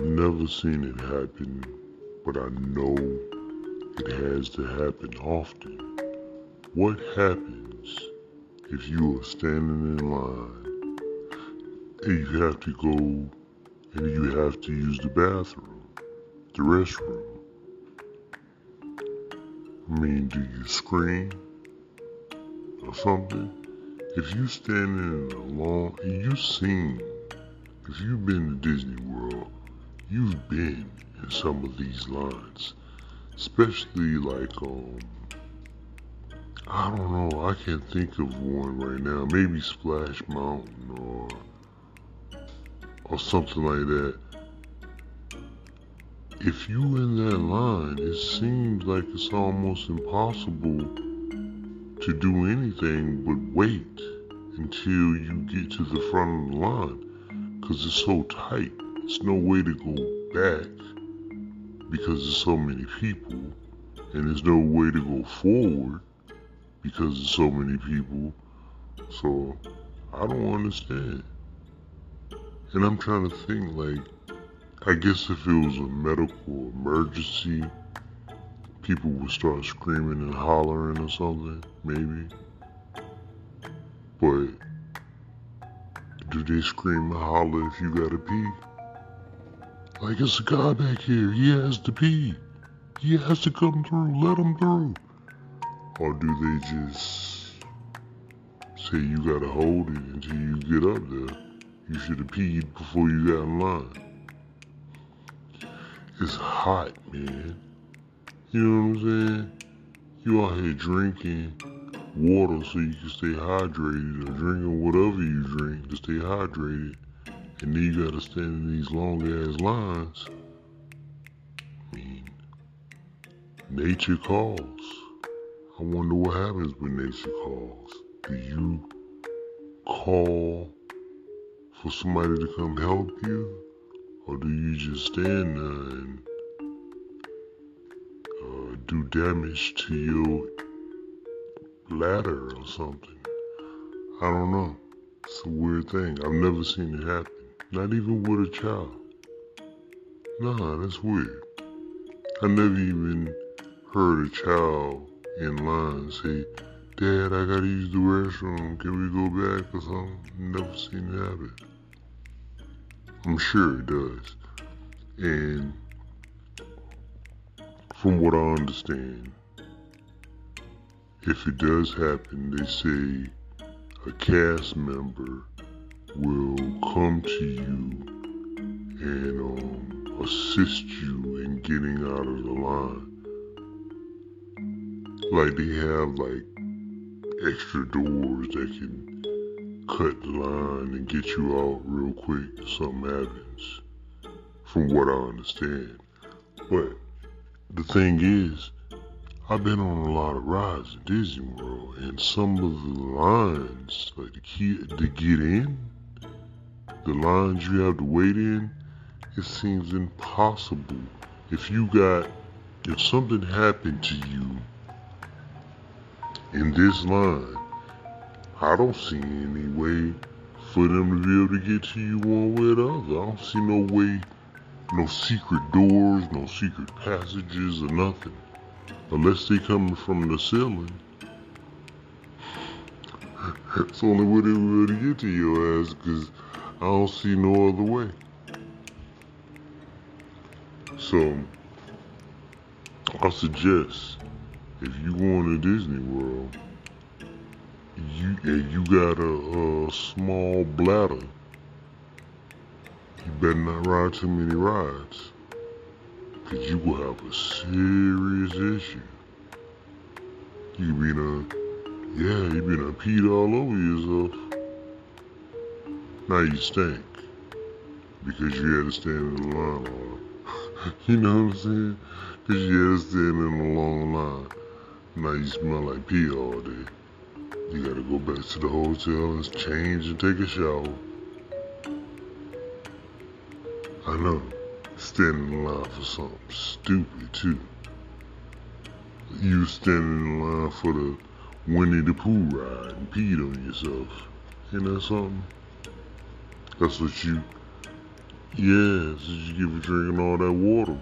I've never seen it happen, but I know it has to happen often. What happens if you are standing in line and you have to go and you have to use the bathroom, the restroom? I mean, do you scream or something? If you standing in a long, and you seen, if you've been to Disney World, you've been in some of these lines, especially like um, I don't know, I can't think of one right now. Maybe Splash Mountain or or something like that. If you in that line, it seems like it's almost impossible to do anything but wait until you get to the front of the line because it's so tight. There's no way to go back because there's so many people, and there's no way to go forward because there's so many people. So I don't understand. And I'm trying to think like, I guess if it was a medical emergency, people would start screaming and hollering or something, maybe. But do they scream and holler if you gotta pee? Like it's a guy back here, he has to pee. He has to come through, let him through. Or do they just say you gotta hold it until you get up there? You should have peed before you got in line. It's hot, man. You know what I'm saying? You out here drinking water so you can stay hydrated or drinking whatever you drink to stay hydrated. And then you gotta stand in these long ass lines. I mean, nature calls. I wonder what happens when nature calls. Do you call for somebody to come help you? Or do you just stand there and uh, do damage to your ladder or something? I don't know. It's a weird thing. I've never seen it happen. Not even with a child. Nah, that's weird. I never even heard a child in line say, Dad, I gotta use the restroom. Can we go back or something? Never seen it happen. I'm sure it does. And from what I understand, if it does happen, they say a cast member will come to you and um, assist you in getting out of the line. Like they have like extra doors that can cut the line and get you out real quick if something happens, from what I understand. But the thing is, I've been on a lot of rides in Disney World, and some of the lines, like the key to get in, the lines you have to wait in, it seems impossible. If you got, if something happened to you in this line, I don't see any way for them to be able to get to you one way or the other. I don't see no way, no secret doors, no secret passages or nothing. Unless they coming from the ceiling. That's the only way they will to get to your ass because I don't see no other way. So, I suggest if you going to Disney World, you and you got a, a small bladder, you better not ride too many rides. Cause you will have a serious issue. You been a, yeah, you been a peed all over yourself. Now you stink. Because you had to stand in the line you know what I'm saying? Because you had to stand in a long line. Now you smell like pee all day. You gotta go back to the hotel and change and take a shower. I know. Standing in line for something stupid too. You standing in line for the Winnie the Pooh ride and peed on yourself. You know something? That's what you yeah, did you give her drinking all that water?